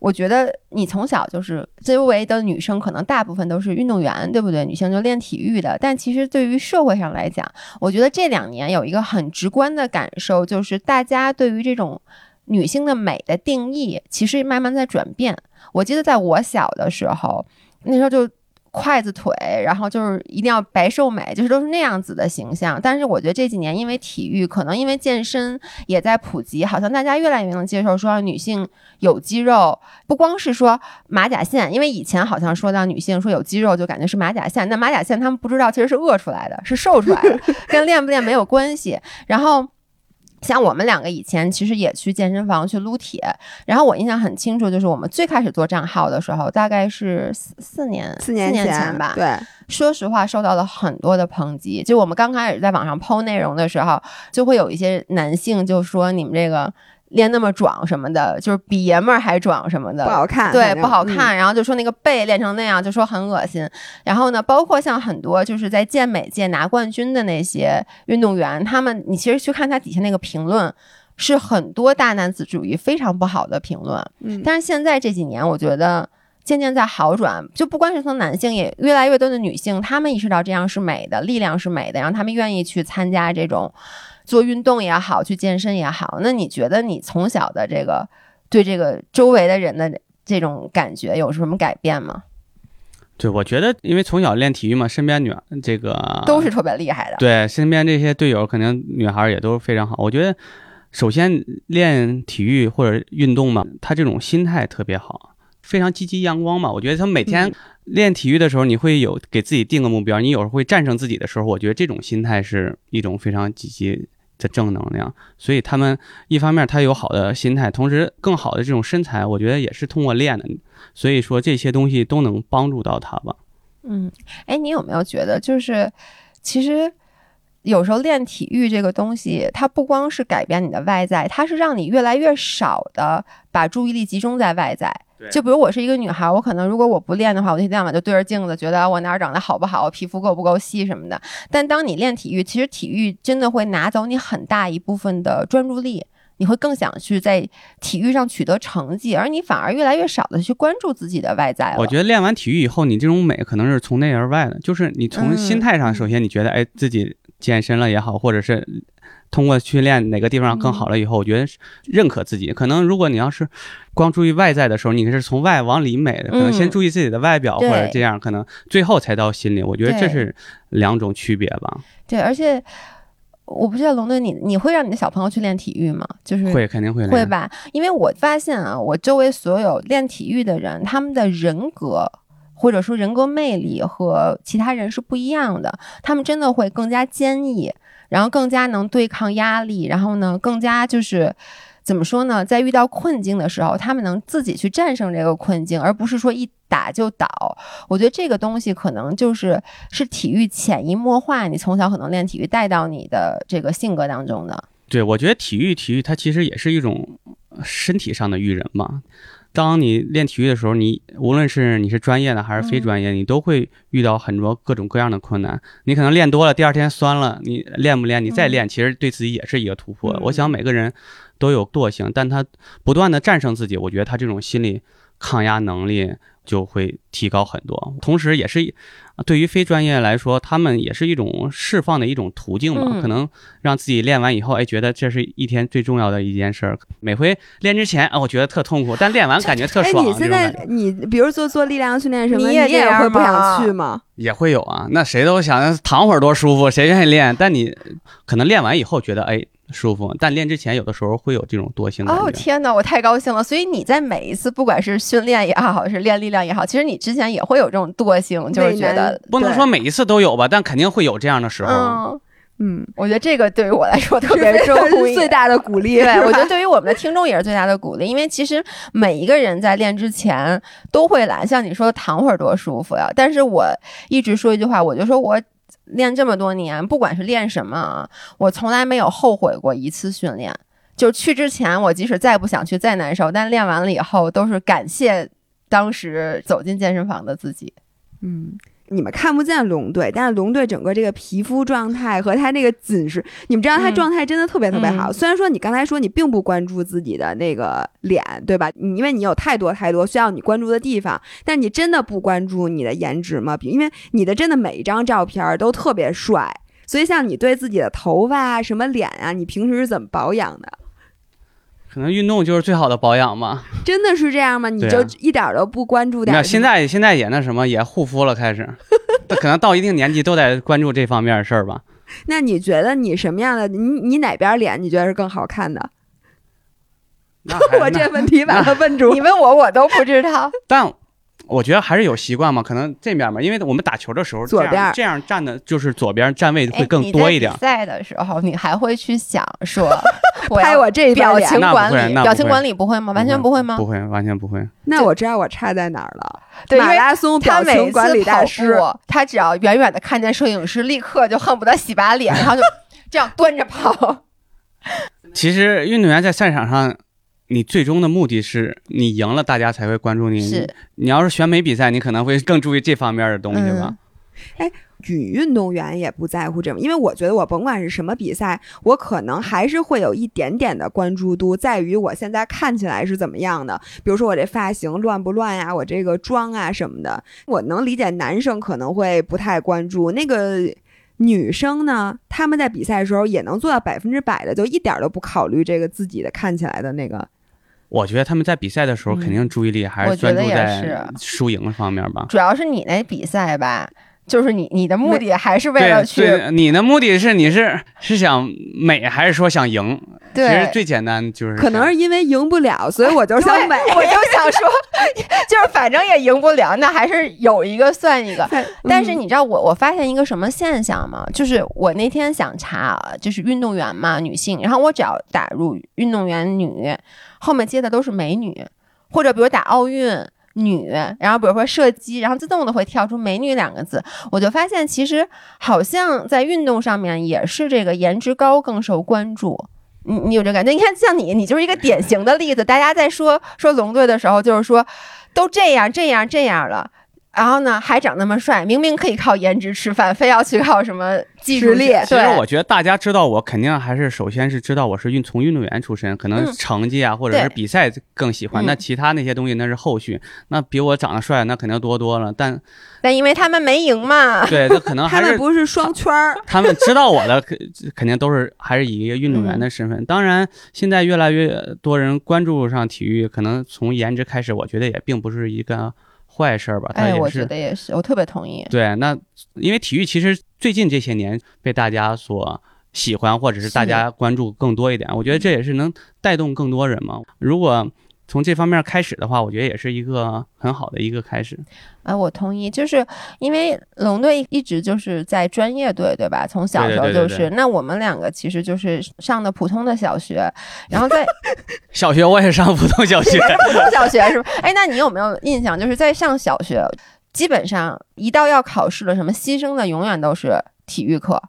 我觉得你从小就是周围的女生，可能大部分都是运动员，对不对？女性就练体育的。但其实对于社会上来讲，我觉得这两年有一个很直观的感受，就是大家对于这种女性的美的定义，其实慢慢在转变。我记得在我小的时候，那时候就。筷子腿，然后就是一定要白瘦美，就是都是那样子的形象。但是我觉得这几年因为体育，可能因为健身也在普及，好像大家越来越能接受说女性有肌肉，不光是说马甲线，因为以前好像说到女性说有肌肉就感觉是马甲线，那马甲线他们不知道其实是饿出来的，是瘦出来的，跟练不练没有关系。然后。像我们两个以前其实也去健身房去撸铁，然后我印象很清楚，就是我们最开始做账号的时候，大概是四四年四年前吧。对，说实话，受到了很多的抨击。就我们刚开始在网上抛内容的时候，就会有一些男性就说你们这个。练那么壮什么的，就是比爷们儿还壮什么的，不好看。对，不好看。然后就说那个背练成那样，就说很恶心。然后呢，包括像很多就是在健美界拿冠军的那些运动员，他们你其实去看他底下那个评论，是很多大男子主义非常不好的评论。嗯。但是现在这几年，我觉得渐渐在好转。就不光是从男性，也越来越多的女性，她们意识到这样是美的，力量是美的，然后她们愿意去参加这种。做运动也好，去健身也好，那你觉得你从小的这个对这个周围的人的这种感觉有什么改变吗？对，我觉得因为从小练体育嘛，身边女这个都是特别厉害的。对，身边这些队友肯定女孩也都非常好。我觉得首先练体育或者运动嘛，他这种心态特别好，非常积极阳光嘛。我觉得他每天练体育的时候，你会有给自己定个目标，你有时候会战胜自己的时候，我觉得这种心态是一种非常积极。的正能量，所以他们一方面他有好的心态，同时更好的这种身材，我觉得也是通过练的。所以说这些东西都能帮助到他吧。嗯，哎，你有没有觉得，就是其实有时候练体育这个东西，它不光是改变你的外在，它是让你越来越少的把注意力集中在外在。就比如我是一个女孩，我可能如果我不练的话，我天天到晚就对着镜子，觉得我哪儿长得好不好，皮肤够不够细什么的。但当你练体育，其实体育真的会拿走你很大一部分的专注力，你会更想去在体育上取得成绩，而你反而越来越少的去关注自己的外在了。我觉得练完体育以后，你这种美可能是从内而外的，就是你从心态上，首先你觉得哎自己健身了也好，或者是。通过训练哪个地方更好了以后，我觉得认可自己。可能如果你要是光注意外在的时候，你是从外往里美的，可能先注意自己的外表或者这样，可能最后才到心里。我觉得这是两种区别吧。对，而且我不知道龙队，你你会让你的小朋友去练体育吗？就是会，肯定会会吧。因为我发现啊，我周围所有练体育的人，他们的人格或者说人格魅力和其他人是不一样的。他们真的会更加坚毅。然后更加能对抗压力，然后呢，更加就是怎么说呢？在遇到困境的时候，他们能自己去战胜这个困境，而不是说一打就倒。我觉得这个东西可能就是是体育潜移默化，你从小可能练体育带到你的这个性格当中的。对，我觉得体育，体育它其实也是一种身体上的育人嘛。当你练体育的时候，你无论是你是专业的还是非专业，你都会遇到很多各种各样的困难。你可能练多了，第二天酸了，你练不练？你再练，其实对自己也是一个突破。我想每个人都有惰性，但他不断的战胜自己，我觉得他这种心理抗压能力。就会提高很多，同时也是对于非专业来说，他们也是一种释放的一种途径吧。可能让自己练完以后，哎，觉得这是一天最重要的一件事儿。每回练之前，啊，我觉得特痛苦，但练完感觉特爽。哎，你现在你比如做做力量训练什么，你也会不想去吗？也会有啊，那谁都想躺会儿多舒服，谁愿意练？但你可能练完以后觉得，哎。舒服，但练之前有的时候会有这种惰性。哦天哪，我太高兴了！所以你在每一次，不管是训练也好，是练力量也好，其实你之前也会有这种惰性，就是觉得不能说每一次都有吧，但肯定会有这样的时候。嗯，我觉得这个对于我来说特别重要，最大的鼓励。对，我觉得对于我们的听众也是最大的鼓励，因为其实每一个人在练之前都会懒，像你说躺会儿多舒服呀。但是我一直说一句话，我就说我。练这么多年，不管是练什么，我从来没有后悔过一次训练。就去之前，我即使再不想去、再难受，但练完了以后，都是感谢当时走进健身房的自己。嗯，你们看不见龙队，但是龙队整个这个皮肤状态和他那个紧实，你们知道他嗯状态真的特别特别好。嗯虽然说你刚才说你并不关注自己的那个脸，对吧？你因为你有太多太多需要你关注的地方，但你真的不关注你的颜值吗？因为你的真的每一张照片儿都特别帅，所以像你对自己的头发啊、什么脸啊，你平时是怎么保养的？可能运动就是最好的保养嘛。真的是这样吗？你就一点都不关注点现在现在也那什么也护肤了，开始，可能到一定年纪都得关注这方面的事儿吧。那你觉得你什么样的？你你哪边脸你觉得是更好看的？我那这问题把他问住你。问我我都不知道。但我觉得还是有习惯嘛，可能这边嘛，因为我们打球的时候左边这样这样站的，就是左边站位会更哎多一点在。比赛的时候，你还会去想说，我拍我这边表情管理，表情管理不会吗？完全不会吗？不会，完全不会。那我知道我差在哪儿了。对，因为马拉松表他每次情管理大跑师，步，他只要远远的看见摄影师，立刻就恨不得洗把脸，然后就这样端着跑。其实运动员在赛场上，你最终的目的是你赢了，大家才会关注你。是，你要是选美比赛，你可能会更注意这方面的东西吧。哎女运动员也不在乎这么，因为我觉得我甭管是什么比赛，我可能还是会有一点点的关注度，在于我现在看起来是怎么样的。比如说我这发型乱不乱呀，我这个妆啊什么的，我能理解男生可能会不太关注那个。女生呢，她们在比赛的时候也能做到百分之百的，就一点儿都不考虑这个自己的看起来的那个。我觉得他们在比赛的时候，嗯肯定注意力还是专注在输赢方面吧。主要是你那比赛吧，就是你你的目的还是为了去对，你的目的是你是是想美还是说想赢？其实。最简单就是可能是因为赢不了，所以我就对想美。我就想说，就是反正也赢不了，那还是有一个算一个。但是嗯你知道我我发现一个什么现象吗？就是我那天想查啊，就是运动员嘛，女性，然后我只要打入运动员女，后面接的都是美女，或者比如打奥运。女，然后比如说射击，然后自动的会跳出“美女”两个字，我就发现其实好像在运动上面也是这个颜值高更受关注。你你有这感觉？你看像你，你就是一个典型的例子。大家在说说龙队的时候，就是说都这样这样这样了，然后呢还长那么帅，明明可以靠颜值吃饭，非要去靠什么技术实力去其实我觉得大家知道我，肯定还是首先是知道我是运从运动员出身，可能嗯成绩啊、或者是比赛更喜欢。嗯那其他那些东西那是后续，那比我长得帅那肯定多多了。但但因为他们没赢嘛，对，那可能他还是 们不是双圈儿，他们知道我的，肯肯定都是还是以一个运动员的身份。当然，现在越来越多人关注上体育，可能从颜值开始，我觉得也并不是一个坏事儿吧。它哎，我觉得也是，我特别同意。对。那因为体育其实最近这些年被大家所喜欢，或者是大家关注更多一点，我觉得这也是能带动更多人嘛。如果从这方面开始的话，我觉得也是一个很好的一个开始。啊，我同意，就是因为龙队一直就是在专业队，对吧？从小时候对对对对就是。那我们两个其实就是上的普通的小学，然后在 小学我也上普通小学，普通小学是吧？哎，那你有没有印象？就是在上小学，基本上一到要考试了，什么牺牲的永远都是体育课。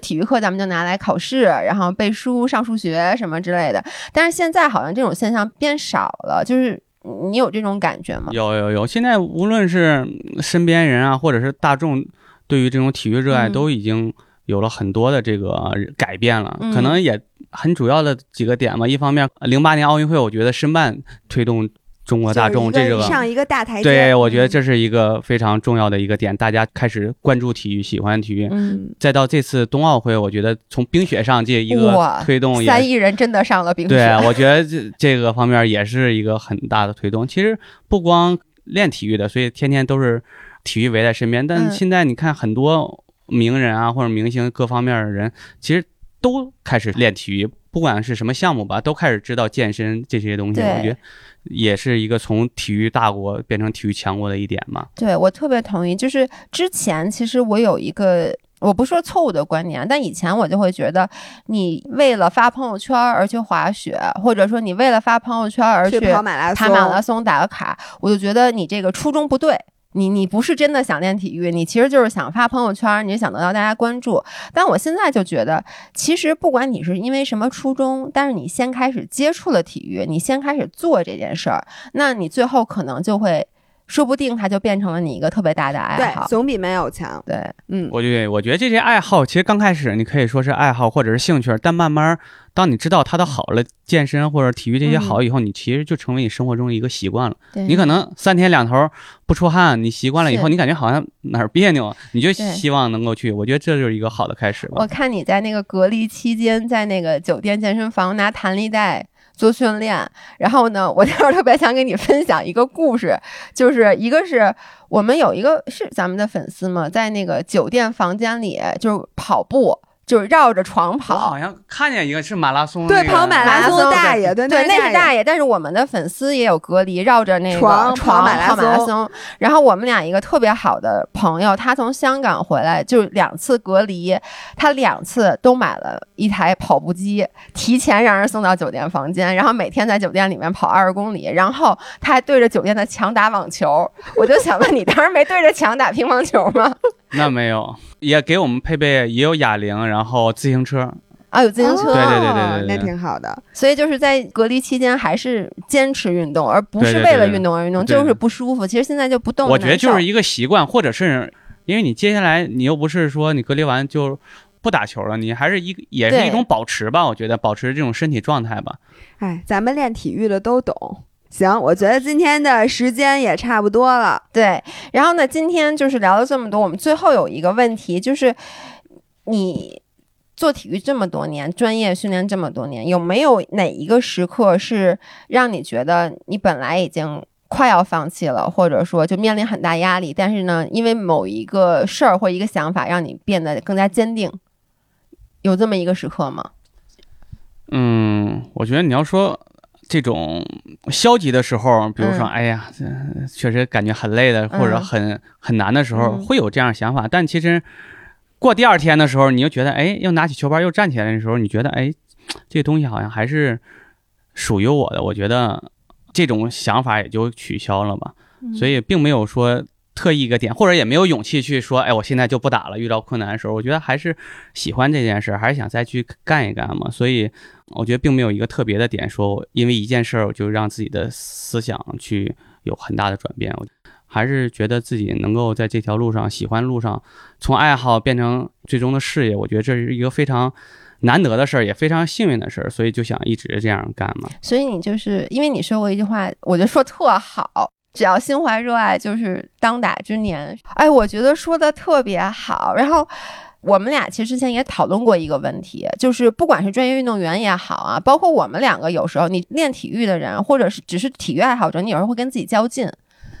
体育课咱们就拿来考试，然后背书、上数学什么之类的。但是现在好像这种现象变少了，就是你有这种感觉吗？有有有，现在无论是身边人啊，或者是大众，对于这种体育热爱，嗯都已经有了很多的这个改变了。嗯可能也很主要的几个点吧。一方面，零八年奥运会，我觉得申办推动中国大众这个。上一个大台阶。对，我觉得嗯这是一个非常重要的一个点，大家开始关注体育，喜欢体育。嗯，再到这次冬奥会，我觉得从冰雪上这一个推动也三亿人真的上了冰雪。对，啊我觉得这这个方面也是一个很大的推动。其实不光练体育的，所以天天都是体育围在身边。但嗯现在你看很多名人啊，或者明星各方面的人，其实都开始练体育，不管是什么项目吧，都开始知道健身这些东西。我觉得也是一个从体育大国变成体育强国的一点嘛。对我特别同意。就是之前其实我有一个。我不说错误的观念，但以前我就会觉得，你为了发朋友圈而去滑雪，或者说你为了发朋友圈而去去跑马拉松，跑马拉松打个卡，我就觉得你这个初衷不对。你你不是真的想练体育，你其实就是想发朋友圈，你想得到大家关注。但我现在就觉得，其实不管你是因为什么初衷，但是你先开始接触了体育，你先开始做这件事儿，那你最后可能就会说不定它就变成了你一个特别大的爱对，好。总比没有强。对，嗯，我觉得，我觉得这些爱好其实刚开始你可以说是爱好或者是兴趣，但慢慢当你知道它的好了，健身或者体育这些好以后，你其实就成为你生活中的一个习惯了。对你可能三天两头不出汗，你习惯了以后，你感觉好像哪儿别扭，你就希望能够去。我觉得这就是一个好的开始吧我。看你在那个隔离期间，在那个酒店健身房拿弹力带做训练，然后呢，我就是特别想给你分享一个故事，就是一个是我们有一个是咱们的粉丝嘛，在那个酒店房间里就是跑步，就是绕着床我跑好。像看见一个是马拉松、对，那个跑马拉松的大爷，对对，那是大爷。但是我们的粉丝也有隔离，绕着那个床床跑马拉跑马拉松松。然后我们俩一个特别好的朋友，他从香港回来，就两次隔离，他两次都买了一台跑步机，提前让人送到酒店房间，然后每天在酒店里面跑二十公里，然后他还对着酒店的墙打网球。我就想问你，当时没对着墙打乒乓球吗？那没有，也给我们配备也有哑铃，然后自行车。啊，有自行车。对对对对哦对对那挺好的。所以就是在隔离期间，还是坚持运动，而不是为了运动而运动，对就是不舒服。其实现在就不动了我觉得就是一个习惯，或者是因为你接下来你又不是说你隔离完就不打球了，你还是一也是一种保持吧。我觉得保持这种身体状态吧。哎，咱们练体育的都懂。行，我觉得今天的时间也差不多了。对，然后呢，今天就是聊了这么多，我们最后有一个问题，就是你做体育这么多年，专业训练这么多年，有没有哪一个时刻是让你觉得你本来已经快要放弃了，或者说就面临很大压力，但是呢，因为某一个事儿或一个想法，让你变得更加坚定？有这么一个时刻吗？嗯，我觉得你要说这种消极的时候，比如说，嗯哎呀，这确实感觉很累的，或者嗯很很难的时候，嗯会有这样想法。但其实过第二天的时候，你又觉得，哎，又拿起球拍又站起来的时候，你觉得，哎，这个东西好像还是属于我的。我觉得这种想法也就取消了吧。所以并没有说特意一个点，或者也没有勇气去说，哎，我现在就不打了。遇到困难的时候，我觉得还是喜欢这件事，还是想再去干一干嘛。所以我觉得并没有一个特别的点，说因为一件事儿就让自己的思想去有很大的转变。我还是觉得自己能够在这条路上，喜欢路上，从爱好变成最终的事业，我觉得这是一个非常难得的事儿，也非常幸运的事儿，所以就想一直这样干嘛。所以你就是因为你说过一句话，我觉得说特好，只要心怀热爱，就是当打之年。哎，我觉得说的特别好。然后我们俩其实之前也讨论过一个问题，就是不管是专业运动员也好啊，包括我们两个有时候你练体育的人，或者是只是体育爱好者，你有时候会跟自己较劲。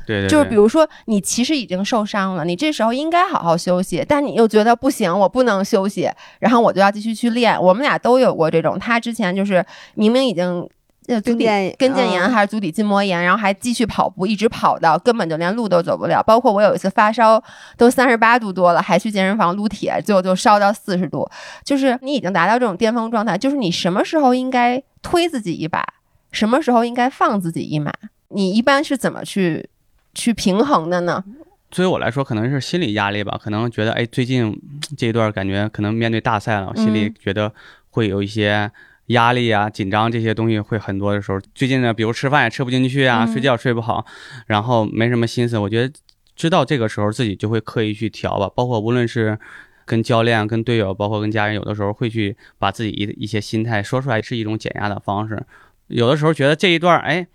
对对对，就是比如说，你其实已经受伤了，你这时候应该好好休息，但你又觉得不行，我不能休息，然后我就要继续去练。我们俩都有过这种，他之前就是明明已经。呃，足底跟腱炎嗯还是足底筋膜炎，然后还继续跑步，一直跑到根本就连路都走不了。包括我有一次发烧都三十八度多了，还去健身房撸铁，最后就烧到四十度。就是你已经达到这种巅峰状态，就是你什么时候应该推自己一把，什么时候应该放自己一马？你一般是怎么去去平衡的呢？对于我来说，可能是心理压力吧，可能觉得哎，最近嗯这一段感觉可能面对大赛了，我心里嗯觉得会有一些压力啊、紧张这些东西会很多的时候。最近呢，比如吃饭也吃不进去啊，嗯睡觉睡不好，然后没什么心思。我觉得知道这个时候自己就会刻意去调吧，包括无论是。跟教练、跟队友，包括跟家人，有的时候会去把自己一一些心态说出来，是一种减压的方式。有的时候觉得这一段哎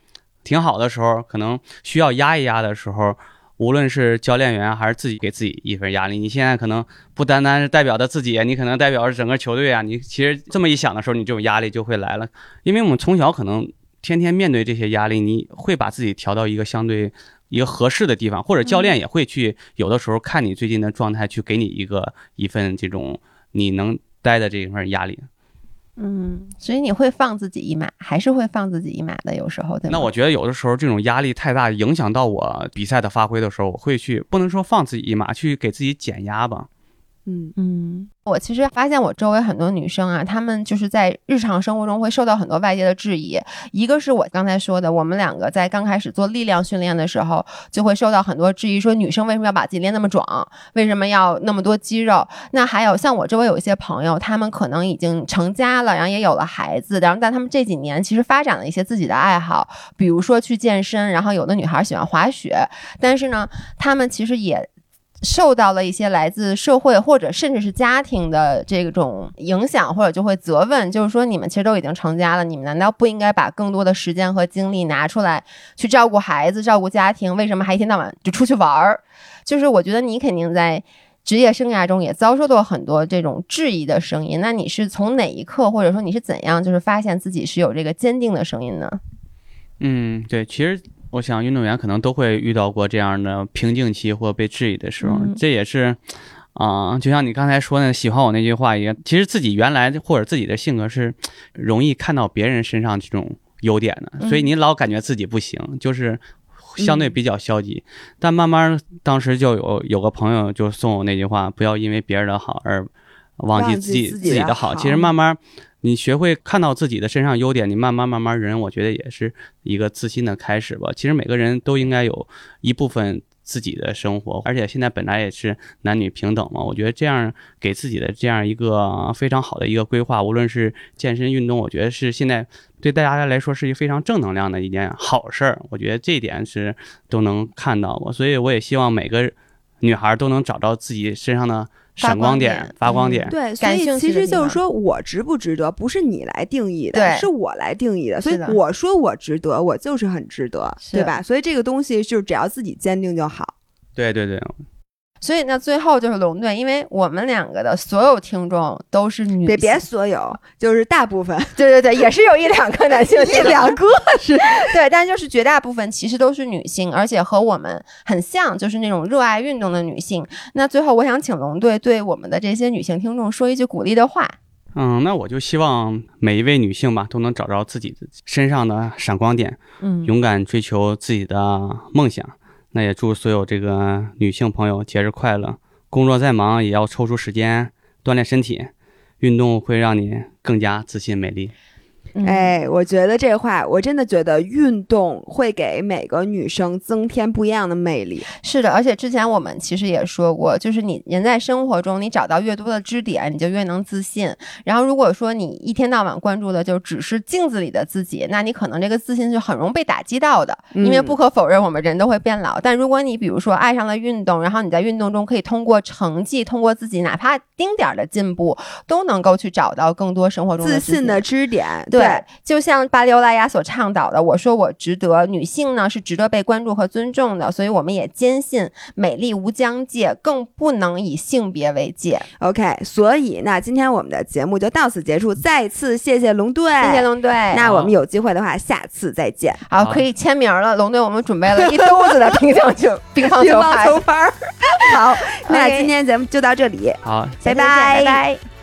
挺好的时候，可能需要压一压的时候，无论是教练员还是自己给自己一份压力，你现在可能不单单是代表着自己，你可能代表着整个球队啊。你其实这么一想的时候，你这种压力就会来了，因为我们从小可能天天面对这些压力，你会把自己调到一个相对一个合适的地方，或者教练也会去有的时候看你最近的状态，去给你一个一份这种你能待的这一份压力。嗯，所以你会放自己一马，还是会放自己一马的，有时候对吗？那我觉得有的时候这种压力太大，影响到我比赛的发挥的时候，我会去不能说放自己一马，去给自己减压吧。嗯。嗯，我其实发现我周围很多女生啊，她们就是在日常生活中会受到很多外界的质疑。一个是我刚才说的，我们两个在刚开始做力量训练的时候，就会受到很多质疑，说女生为什么要把自己练那么壮，为什么要那么多肌肉？那还有像我周围有一些朋友，他们可能已经成家了，然后也有了孩子，然后但他们这几年其实发展了一些自己的爱好，比如说去健身，然后有的女孩喜欢滑雪，但是呢，他们其实也。受到了一些来自社会或者甚至是家庭的这种影响，或者就会责问，就是说你们其实都已经成家了，你们难道不应该把更多的时间和精力拿出来去照顾孩子、照顾家庭？为什么还一天到晚就出去玩儿？就是我觉得你肯定在职业生涯中也遭受到很多这种质疑的声音。那你是从哪一刻，或者说你是怎样，就是发现自己是有这个坚定的声音呢？嗯，对，其实。我想，运动员可能都会遇到过这样的瓶颈期或被质疑的时候，这也是，啊，就像你刚才说的，喜欢我那句话一样，其实自己原来或者自己的性格是容易看到别人身上这种优点的，所以你老感觉自己不行，就是相对比较消极。但慢慢，当时就有有个朋友就送我那句话：不要因为别人的好而忘记自己自己的好。其实慢慢。你学会看到自己的身上优点，你慢慢慢慢人，我觉得也是一个自信的开始吧。其实每个人都应该有一部分自己的生活，而且现在本来也是男女平等嘛。我觉得这样给自己的这样一个非常好的一个规划，无论是健身运动，我觉得是现在对大家来说是一个非常正能量的一件好事儿。我觉得这一点是都能看到我，所以我也希望每个女孩都能找到自己身上的。闪光点，发光点，对，所以其实就是说我值不值得，不是你来定义的，是我来定义的。所以我说我值得，我就是很值得，对吧？所以这个东西就是只要自己坚定就好。对对对。所以那最后就是龙队，因为我们两个的所有听众都是女，别别所有，就是大部分，对对对，也是有一两个男性，一两个是对，但就是绝大部分其实都是女性，而且和我们很像，就是那种热爱运动的女性。那最后我想请龙队对我们的这些女性听众说一句鼓励的话。嗯，那我就希望每一位女性吧，都能找着自己身上的闪光点，嗯，勇敢追求自己的梦想。那也祝所有这个女性朋友节日快乐！工作再忙也要抽出时间锻炼身体，运动会让你更加自信美丽。哎，我觉得这话，我真的觉得运动会给每个女生增添不一样的魅力。是的，而且之前我们其实也说过，就是你人在生活中，你找到越多的支点，你就越能自信。然后如果说你一天到晚关注的就只是镜子里的自己，那你可能这个自信就很容易被打击到的。因为不可否认，我们人都会变老。但如果你比如说爱上了运动，然后你在运动中可以通过成绩，通过自己哪怕丁点儿的进步，都能够去找到更多生活中自信的支点。对。对，就像巴黎欧莱雅所倡导的，我说我值得，女性呢是值得被关注和尊重的，所以我们也坚信美丽无疆界，更不能以性别为界。OK，所以那今天我们的节目就到此结束，再次谢谢龙队，谢谢龙队。那我们有机会的话，下次再见。好，可以签名了，龙队，我们准备了一兜子的乒乓球、乒乓球拍。好，那今天节目就到这里，好，拜拜，拜拜。